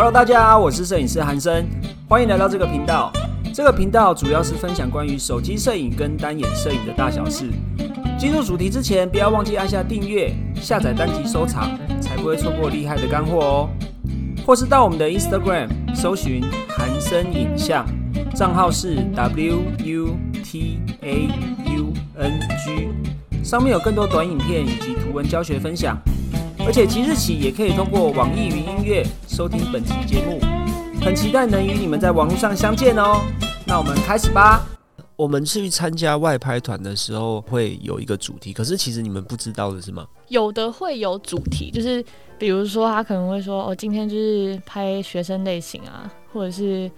Hello，大家好，我是摄影师韩生，欢迎来到这个频道。这个频道主要是分享关于手机摄影跟单眼摄影的大小事。进入主题之前，不要忘记按下订阅、下载单集收藏，才不会错过厉害的干货哦。或是到我们的 Instagram 搜寻韩生影像，账号是 W U T A U N G，上面有更多短影片以及图文教学分享。而且即日起也可以通过网易云音乐收听本期节目，很期待能与你们在网络上相见哦。那我们开始吧。我们去参加外拍团的时候会有一个主题，可是其实你们不知道的是吗？有的会有主题，就是比如说他可能会说，哦，今天就是拍学生类型啊，或者是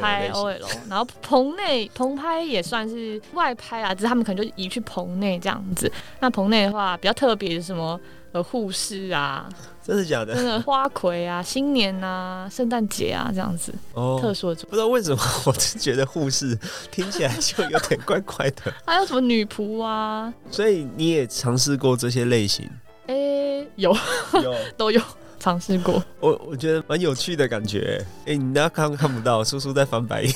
拍 OL，然后棚内棚拍也算是外拍啊，只是他们可能就移去棚内这样子。那棚内的话比较特别是什么？呃，护士啊，真的假的？真的花魁啊，新年啊，圣诞节啊，这样子哦，特殊的主。不知道为什么，我就觉得护士听起来就有点怪怪的。还有什么女仆啊？所以你也尝试过这些类型？哎，有有都有尝试过。我我觉得蛮有趣的感觉。哎，你那看看不到，叔叔在翻白眼。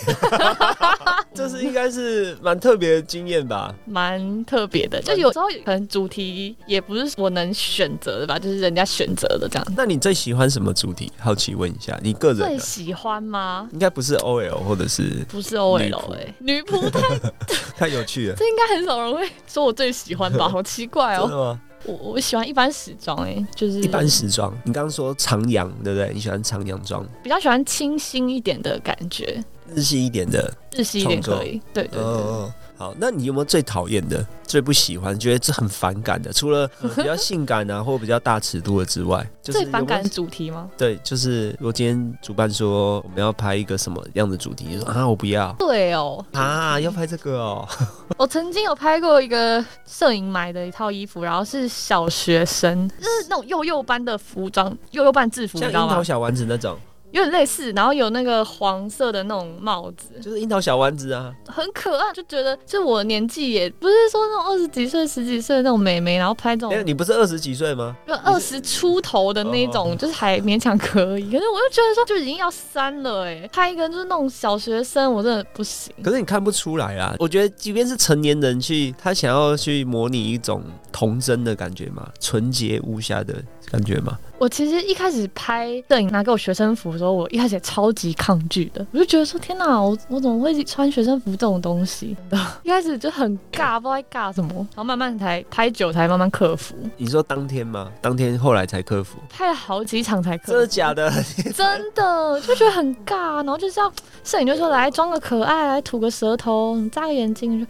这是应该是蛮特别的经验吧，蛮特别的。就有时候可能主题也不是我能选择的吧，就是人家选择的这样。那你最喜欢什么主题？好奇问一下，你个人最喜欢吗？应该不是 OL 或者是不是 OL 哎，女仆太 太有趣了。这应该很少人会说我最喜欢吧？好奇怪哦。真的吗？我我喜欢一般时装哎，就是一般时装。你刚刚说长洋对不对？你喜欢长洋装？比较喜欢清新一点的感觉。日系一点的，日系一点可以，对对对。好，那你有没有最讨厌的、最不喜欢、觉得这很反感的？除了比较性感啊，或比较大尺度的之外，最反感的主题吗？对，就是如果今天主办说我们要拍一个什么样的主题，说啊我不要。对哦，啊要拍这个哦。我曾经有拍过一个摄影买的一套衣服，然后是小学生，就是那种幼幼班的服装，幼幼班制服，像樱桃小丸子那种。有点类似，然后有那个黄色的那种帽子，就是樱桃小丸子啊，很可爱，就觉得就我年纪也不是说那种二十几岁、十几岁的那种美眉，然后拍这种。哎，你不是二十几岁吗？就二十出头的那种，就是还勉强可以。可是我就觉得说，就已经要三了，哎，拍一个就是那种小学生，我真的不行。可是你看不出来啊，我觉得即便是成年人去，他想要去模拟一种童真的感觉嘛，纯洁无瑕的。感觉吗？我其实一开始拍摄影拿给我学生服的时候，我一开始也超级抗拒的。我就觉得说，天哪，我我怎么会穿学生服这种东西？一开始就很尬，不知道在尬什么。然后慢慢才拍久，才慢慢克服。你说当天吗？当天后来才克服？拍了好几场才克服。真的假的？真的就觉得很尬，然后就是要摄影就说来装个可爱，来吐个舌头，扎个眼睛。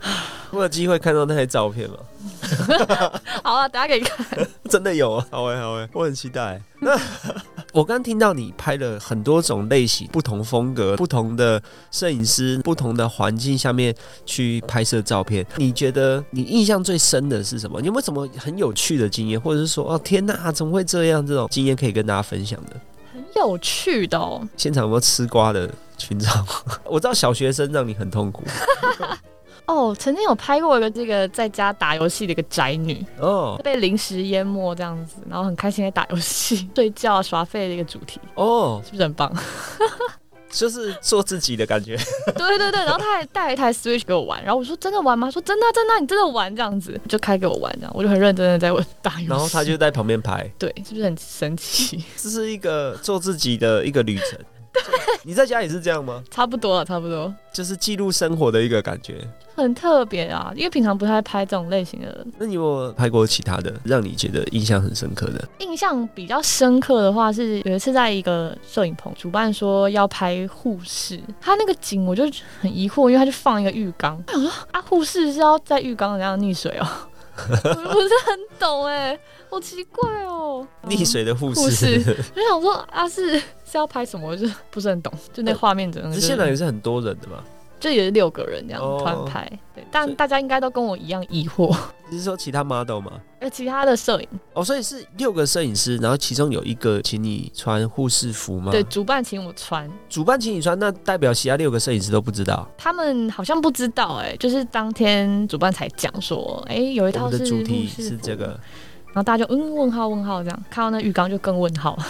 我有机会看到那些照片吗？好啊，大家可以看。真的有啊，好哎，好哎，我很期待。那 我刚听到你拍了很多种类型、不同风格、不同的摄影师、不同的环境下面去拍摄照片，你觉得你印象最深的是什么？你有没有什么很有趣的经验，或者是说，哦天哪，怎么会这样？这种经验可以跟大家分享的。很有趣的哦。现场有没有吃瓜的群众？我知道小学生让你很痛苦。哦，曾经有拍过一个这个在家打游戏的一个宅女哦，被零食淹没这样子，然后很开心在打游戏、睡觉、耍废的一个主题哦，是不是很棒？就是做自己的感觉。对对对，然后他还带了一台 Switch 给我玩，然后我说真的玩吗？说真的真的，你真的玩这样子，就开给我玩这样，我就很认真的在我打游戏。然后他就在旁边拍，对，是不是很神奇？这是一个做自己的一个旅程。你在家也是这样吗？差不多了，差不多，就是记录生活的一个感觉，很特别啊。因为平常不太拍这种类型的。那你有拍过其他的，让你觉得印象很深刻的？印象比较深刻的话，是有一次在一个摄影棚，主办说要拍护士，他那个景我就很疑惑，因为他就放一个浴缸，我 说啊，护士是要在浴缸那样溺水哦，我不是很懂哎，好奇怪哦，溺水的护士，就想说啊是。是要拍什么？就不是很懂，就那画面整个。现场也是很多人的嘛，就也是六个人这样团拍。对，但大家应该都跟我一样疑惑。你是说其他 model 吗？呃，其他的摄影。哦，所以是六个摄影师，然后其中有一个请你穿护士服吗？对，主办请我穿。主办请你穿，那代表其他六个摄影师都不知道？他们好像不知道，哎，就是当天主办才讲说，哎，有一套的主题是这个，然后大家就嗯问号问号这样，看到那浴缸就更问号。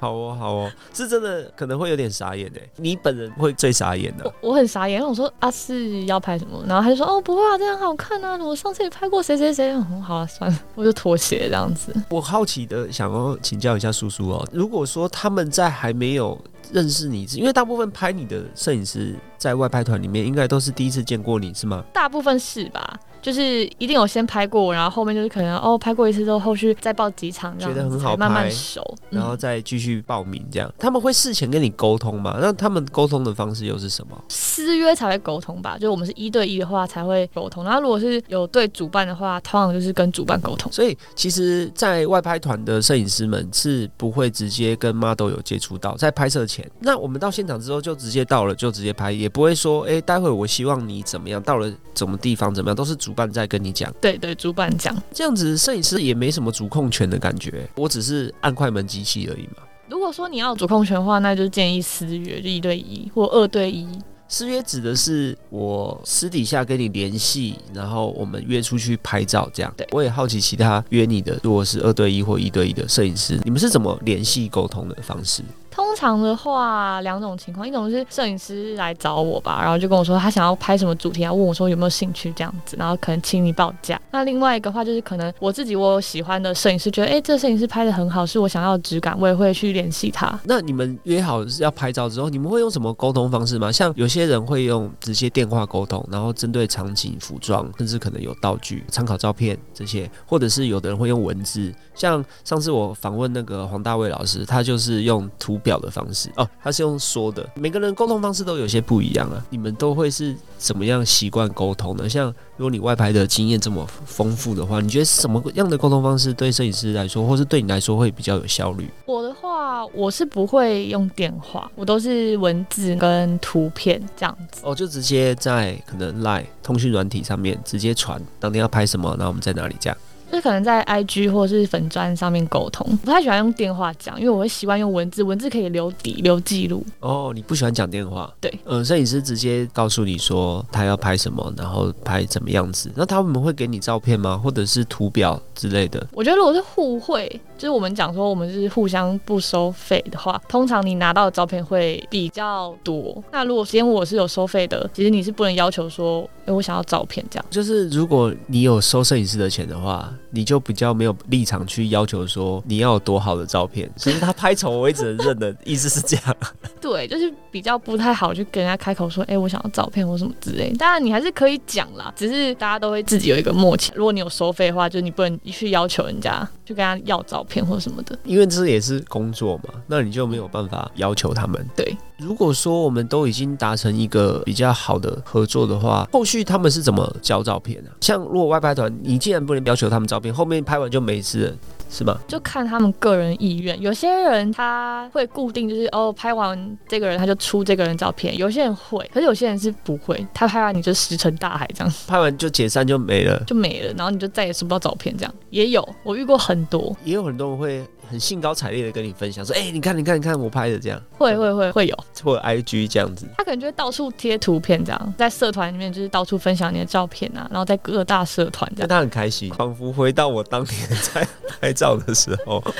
好哦，好哦，是真的可能会有点傻眼哎，你本人会最傻眼的。我很傻眼，我说啊是要拍什么，然后他就说哦不会啊，这样好看啊，我上次也拍过谁谁谁，好了算了，我就妥协这样子。我好奇的想要请教一下叔叔哦，如果说他们在还没有认识你，因为大部分拍你的摄影师在外拍团里面应该都是第一次见过你是吗？大部分是吧？就是一定有先拍过，然后后面就是可能哦拍过一次之后，后续再报几场，觉得很好，慢慢熟，然后再继续报名这样。他们会事前跟你沟通吗？那他们沟通的方式又是什么？私约才会沟通吧，就我们是一对一的话才会沟通。然后如果是有对主办的话，通常就是跟主办沟通。所以其实，在外拍团的摄影师们是不会直接跟 model 有接触到，在拍摄前。那我们到现场之后就直接到了，就直接拍，也不会说，哎，待会我希望你怎么样，到了什么地方怎么样，都是主办在跟你讲。对对，主办讲这样子，摄影师也没什么主控权的感觉，我只是按快门机器而已嘛。如果说你要主控权的话，那就建议私约，就一对一或二对一。私约指的是我私底下跟你联系，然后我们约出去拍照这样。对，我也好奇其他约你的，如果是二对一或一对一的摄影师，你们是怎么联系沟通的方式？通常的话，两种情况，一种是摄影师来找我吧，然后就跟我说他想要拍什么主题啊，问我说有没有兴趣这样子，然后可能请你报价。那另外一个话就是可能我自己我有喜欢的摄影师，觉得哎，这摄影师拍的很好，是我想要的质感，我也会去联系他。那你们约好要拍照之后，你们会用什么沟通方式吗？像有些人会用直接电话沟通，然后针对场景、服装，甚至可能有道具、参考照片这些，或者是有的人会用文字。像上次我访问那个黄大卫老师，他就是用图表的方式。哦，他是用说的，每个人沟通方式都有些不一样啊。你们都会是怎么样习惯沟通呢？像如果你外拍的经验这么丰富的话，你觉得什么样的沟通方式对摄影师来说，或是对你来说会比较有效率？我的话，我是不会用电话，我都是文字跟图片这样子。哦，就直接在可能 Line 通讯软体上面直接传，当天要拍什么，然后我们在哪里这样。就是可能在 IG 或者是粉砖上面沟通，不太喜欢用电话讲，因为我会习惯用文字，文字可以留底留记录。哦，你不喜欢讲电话？对，嗯，摄影师直接告诉你说他要拍什么，然后拍怎么样子，那他们会给你照片吗？或者是图表之类的？我觉得如果是互惠，就是我们讲说我们是互相不收费的话，通常你拿到的照片会比较多。那如果今天我是有收费的，其实你是不能要求说，哎，我想要照片这样。就是如果你有收摄影师的钱的话。你就比较没有立场去要求说你要有多好的照片，所以他拍丑我也只能认的意思是这样。对，就是比较不太好去跟人家开口说，哎，我想要照片或什么之类。当然你还是可以讲啦，只是大家都会自己有一个默契。如果你有收费的话，就是你不能去要求人家去跟他要照片或什么的，因为这也是工作嘛，那你就没有办法要求他们。对。如果说我们都已经达成一个比较好的合作的话，后续他们是怎么交照片的？像如果外拍团，你既然不能要求他们照片，后面拍完就没事了。是吗？就看他们个人意愿。有些人他会固定，就是哦，拍完这个人他就出这个人照片。有些人会，可是有些人是不会。他拍完你就石沉大海这样，拍完就解散就没了，就没了。然后你就再也收不到照片，这样也有。我遇过很多，也有很多人会很兴高采烈的跟你分享说：“哎，你看，你看，你看我拍的这样。”会会会会有，或 IG 这样子。他可能就会到处贴图片，这样在社团里面就是到处分享你的照片啊，然后在各大社团这样。他很开心，仿佛回到我当年在拍照的时候。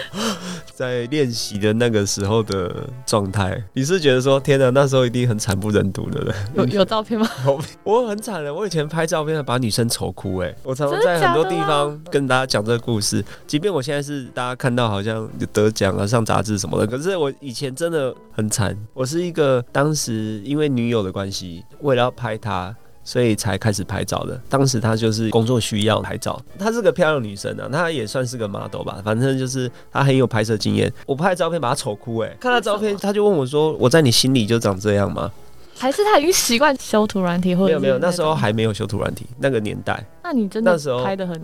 在练习的那个时候的状态，你是觉得说天哪，那时候一定很惨不忍睹的。有有照片吗？我很惨的，我以前拍照片把女生丑哭哎，我常常在很多地方跟大家讲这个故事。即便我现在是大家看到好像得奖啊、上杂志什么的，可是我以前真的很惨。我是一个当时因为女友的关系，为了要拍她。所以才开始拍照的。当时她就是工作需要拍照，她是个漂亮女生啊，她也算是个 model 吧。反正就是她很有拍摄经验。我拍照片把她丑哭哎，看她照片，她就问我说：“我在你心里就长这样吗？”还是他已经习惯修图软体，或者没有没有，那时候还没有修图软体，那个年代。那你真的那时候拍的很。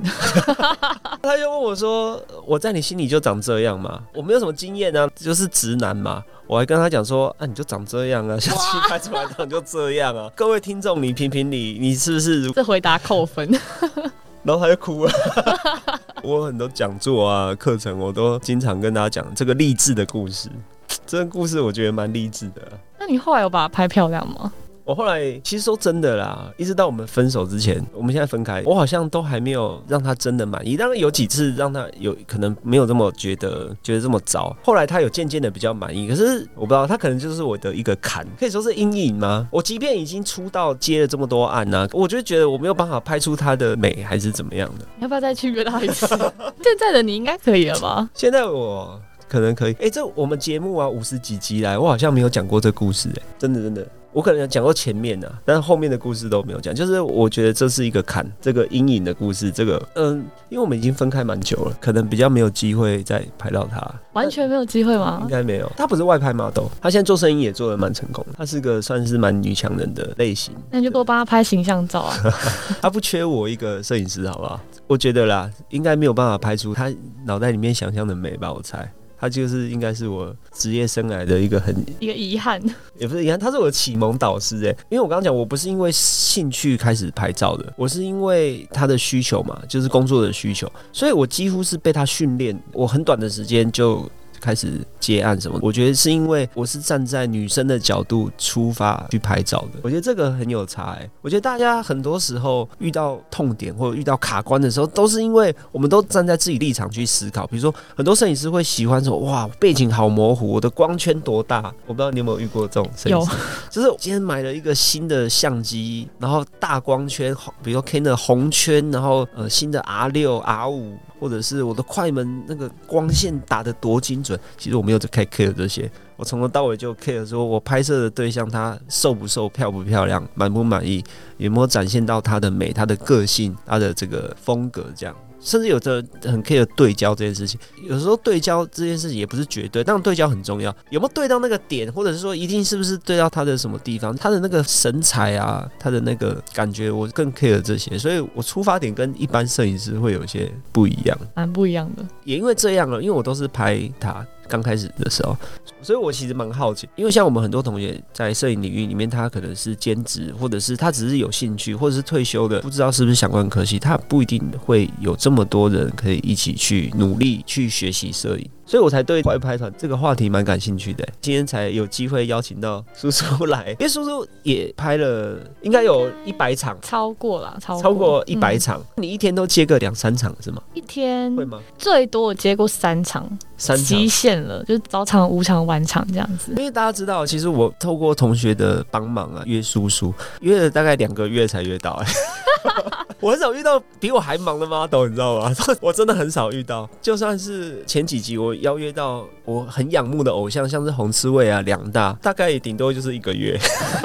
他就问我说：“我在你心里就长这样吗？”我没有什么经验啊，就是直男嘛。我还跟他讲说，啊，你就长这样啊，下期拍出来长就这样啊。各位听众，你评评理，你是不是？这回答扣分。然后他就哭了。我很多讲座啊、课程，我都经常跟大家讲这个励志的故事。这个故事我觉得蛮励志的。那你后来有把它拍漂亮吗？我后来其实说真的啦，一直到我们分手之前，我们现在分开，我好像都还没有让他真的满意。当然有几次让他有可能没有这么觉得，觉得这么糟。后来他有渐渐的比较满意，可是我不知道他可能就是我的一个坎，可以说是阴影吗？我即便已经出道接了这么多案呢，我就觉得我没有办法拍出他的美，还是怎么样的？要不要再去约他一次？现在的你应该可以了吧？现在我可能可以。哎，这我们节目啊，五十几集来，我好像没有讲过这故事，哎，真的真的。我可能讲过前面的，但是后面的故事都没有讲。就是我觉得这是一个坎，这个阴影的故事。这个，嗯，因为我们已经分开蛮久了，可能比较没有机会再拍到他。完全没有机会吗？应该没有。他不是外拍 model，他现在做生意也做的蛮成功。他是个算是蛮女强人的类型。那你就多帮他拍形象照啊。他不缺我一个摄影师，好不好？我觉得啦，应该没有办法拍出他脑袋里面想象的美吧，我猜。他就是应该是我职业生涯的一个很一个遗憾，也不是遗憾，他是我的启蒙导师哎，因为我刚刚讲我不是因为兴趣开始拍照的，我是因为他的需求嘛，就是工作的需求，所以我几乎是被他训练，我很短的时间就。开始接案什么？我觉得是因为我是站在女生的角度出发去拍照的。我觉得这个很有差哎。我觉得大家很多时候遇到痛点或者遇到卡关的时候，都是因为我们都站在自己立场去思考。比如说，很多摄影师会喜欢说：“哇，背景好模糊，我的光圈多大？”我不知道你有没有遇过这种摄影师。就是今天买了一个新的相机，然后大光圈，比如说 Canon 红圈，然后呃新的 R 六、R 五。或者是我的快门那个光线打得多精准，其实我没有在 care 这些，我从头到尾就 care 说我拍摄的对象他瘦不瘦、漂不漂亮、满不满意，有没有展现到他的美、他的个性、他的这个风格这样。甚至有的很 care 对焦这件事情，有时候对焦这件事情也不是绝对，但对焦很重要。有没有对到那个点，或者是说一定是不是对到他的什么地方，他的那个神采啊，他的那个感觉，我更 care 这些。所以我出发点跟一般摄影师会有些不一样，蛮不一样的。也因为这样了，因为我都是拍他。刚开始的时候，所以我其实蛮好奇，因为像我们很多同学在摄影领域里面，他可能是兼职，或者是他只是有兴趣，或者是退休的，不知道是不是相关科系，他不一定会有这么多人可以一起去努力去学习摄影。所以我才对外拍团这个话题蛮感兴趣的，今天才有机会邀请到叔叔来，因为叔叔也拍了，应该有一百场，超过了，超超过一百场。你一天都接个两三场是吗？一天会吗？最多我接过三场，三极限了，就是早场、午场、晚场这样子。因为大家知道，其实我透过同学的帮忙啊，约叔叔约了大概两个月才约到，哎。我很少遇到比我还忙的 model，你知道吗？我真的很少遇到。就算是前几集我邀约到我很仰慕的偶像，像是红刺猬啊、两大，大概也顶多就是一个月。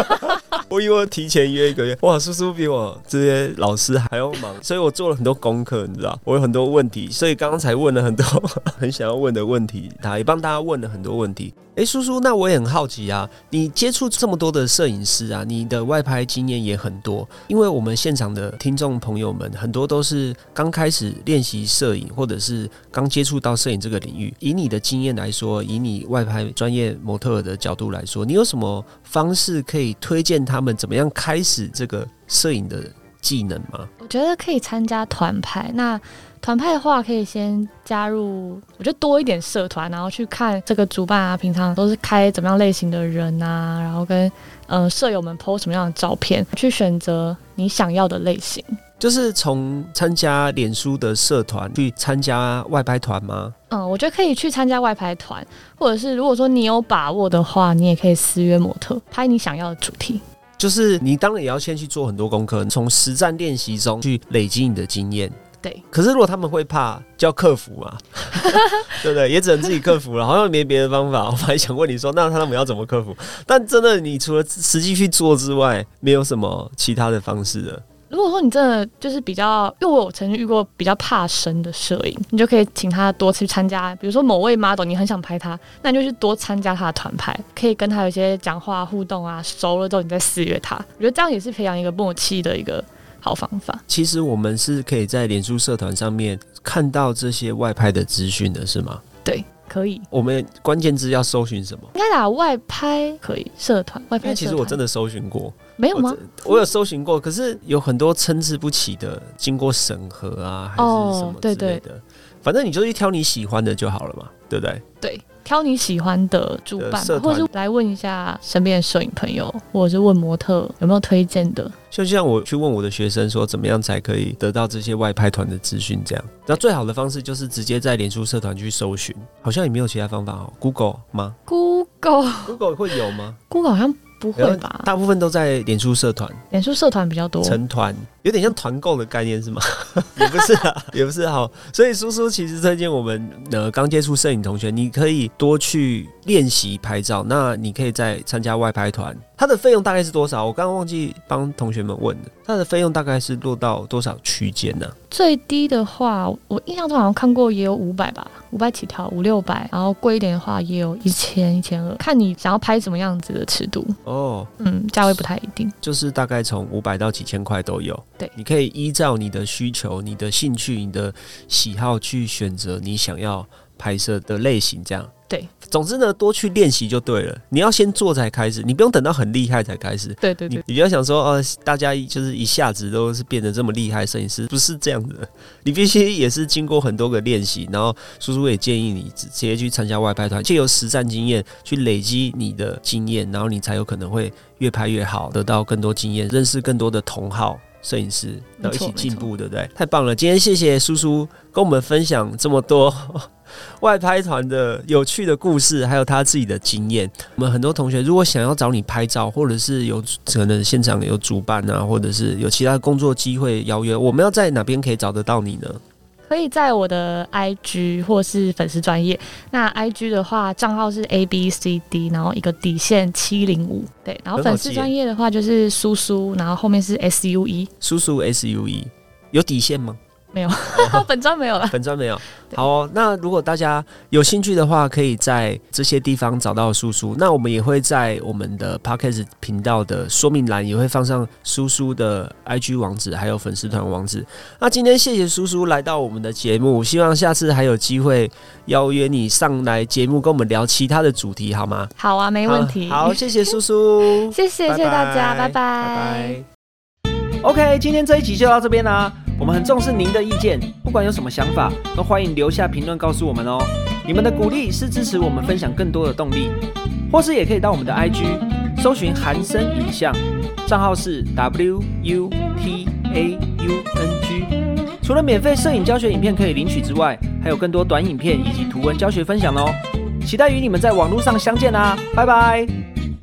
我以为提前约一个月，哇，叔叔比我这些老师还要忙，所以我做了很多功课，你知道，我有很多问题，所以刚刚才问了很多 很想要问的问题，他也帮大家问了很多问题。哎，叔叔，那我也很好奇啊，你接触这么多的摄影师啊，你的外拍经验也很多，因为我们现场的听众朋友们很多都是刚开始练习摄影，或者是刚接触到摄影这个领域。以你的经验来说，以你外拍专业模特的角度来说，你有什么方式可以推荐他们怎么样开始这个摄影的技能吗？我觉得可以参加团派，那。团派的话，可以先加入，我觉得多一点社团，然后去看这个主办啊，平常都是开怎么样类型的人啊，然后跟嗯舍友们 PO 什么样的照片，去选择你想要的类型。就是从参加脸书的社团去参加外拍团吗？嗯，我觉得可以去参加外拍团，或者是如果说你有把握的话，你也可以私约模特拍你想要的主题。就是你当然也要先去做很多功课，从实战练习中去累积你的经验。对，可是如果他们会怕，就要克服嘛，对不对？也只能自己克服了，好像没别的方法。我还想问你说，那他们要怎么克服？但真的，你除了实际去做之外，没有什么其他的方式的。如果说你真的就是比较，因为我曾经遇过比较怕生的摄影，你就可以请他多去参加，比如说某位 model，你很想拍他，那你就去多参加他的团拍，可以跟他有一些讲话互动啊，熟了之后你再私约他，我觉得这样也是培养一个默契的一个。好方法，其实我们是可以在脸书社团上面看到这些外拍的资讯的，是吗？对，可以。我们关键字要搜寻什么？应该打外拍，可以社团外拍。其实我真的搜寻过，没有吗？我有搜寻过，可是有很多参差不齐的，经过审核啊，还是什么之类的。反正你就去挑你喜欢的就好了嘛，对不对？对。挑你喜欢的主办，或者是来问一下身边的摄影朋友，或者是问模特有没有推荐的。就像我去问我的学生说，怎么样才可以得到这些外拍团的资讯？这样，那最好的方式就是直接在脸书社团去搜寻，好像也没有其他方法哦。Google 吗？Google，Google 会有吗？Google 好像。不会吧？大部分都在脸书社团，脸书社团比较多，成团有点像团购的概念是吗？也不是啊，也不是好。所以叔叔其实推荐我们呃刚接触摄影同学，你可以多去练习拍照。那你可以再参加外拍团，它的费用大概是多少？我刚刚忘记帮同学们问了，它的费用大概是落到多少区间呢？最低的话，我印象中好像看过也有五百吧。五百起跳，五六百，然后贵一点的话也有一千、一千二，看你想要拍什么样子的尺度哦。嗯，价位不太一定，就是大概从五百到几千块都有。对，你可以依照你的需求、你的兴趣、你的喜好去选择你想要拍摄的类型，这样。对，总之呢，多去练习就对了。你要先做才开始，你不用等到很厉害才开始。对对对，你不要想说，哦，大家就是一下子都是变得这么厉害摄影师，不是这样的。你必须也是经过很多个练习，然后叔叔也建议你直接去参加外拍团，借由实战经验去累积你的经验，然后你才有可能会越拍越好，得到更多经验，认识更多的同好摄影师，然后一起进步，对不对？太棒了！今天谢谢叔叔跟我们分享这么多。外拍团的有趣的故事，还有他自己的经验。我们很多同学如果想要找你拍照，或者是有可能现场有主办啊，或者是有其他工作机会邀约，我们要在哪边可以找得到你呢？可以在我的 IG 或是粉丝专业。那 IG 的话，账号是 A B C D，然后一个底线七零五。对，然后粉丝专业的话就是苏苏，然后后面是 S U E。苏苏 S U E，有底线吗？没有，本专没有了。本专没有。好，那如果大家有兴趣的话，可以在这些地方找到叔叔。那我们也会在我们的 Podcast 频道的说明栏也会放上叔叔的 IG 网址，还有粉丝团网址。那今天谢谢叔叔来到我们的节目，希望下次还有机会邀约你上来节目跟我们聊其他的主题，好吗？好啊，没问题。好，谢谢叔叔，谢谢谢谢大家，拜拜。OK，今天这一集就到这边啦。我们很重视您的意见，不管有什么想法，都欢迎留下评论告诉我们哦。你们的鼓励是支持我们分享更多的动力，或是也可以到我们的 IG 搜寻韩生影像，账号是 W U T A U N G。除了免费摄影教学影片可以领取之外，还有更多短影片以及图文教学分享哦。期待与你们在网络上相见啦，拜拜。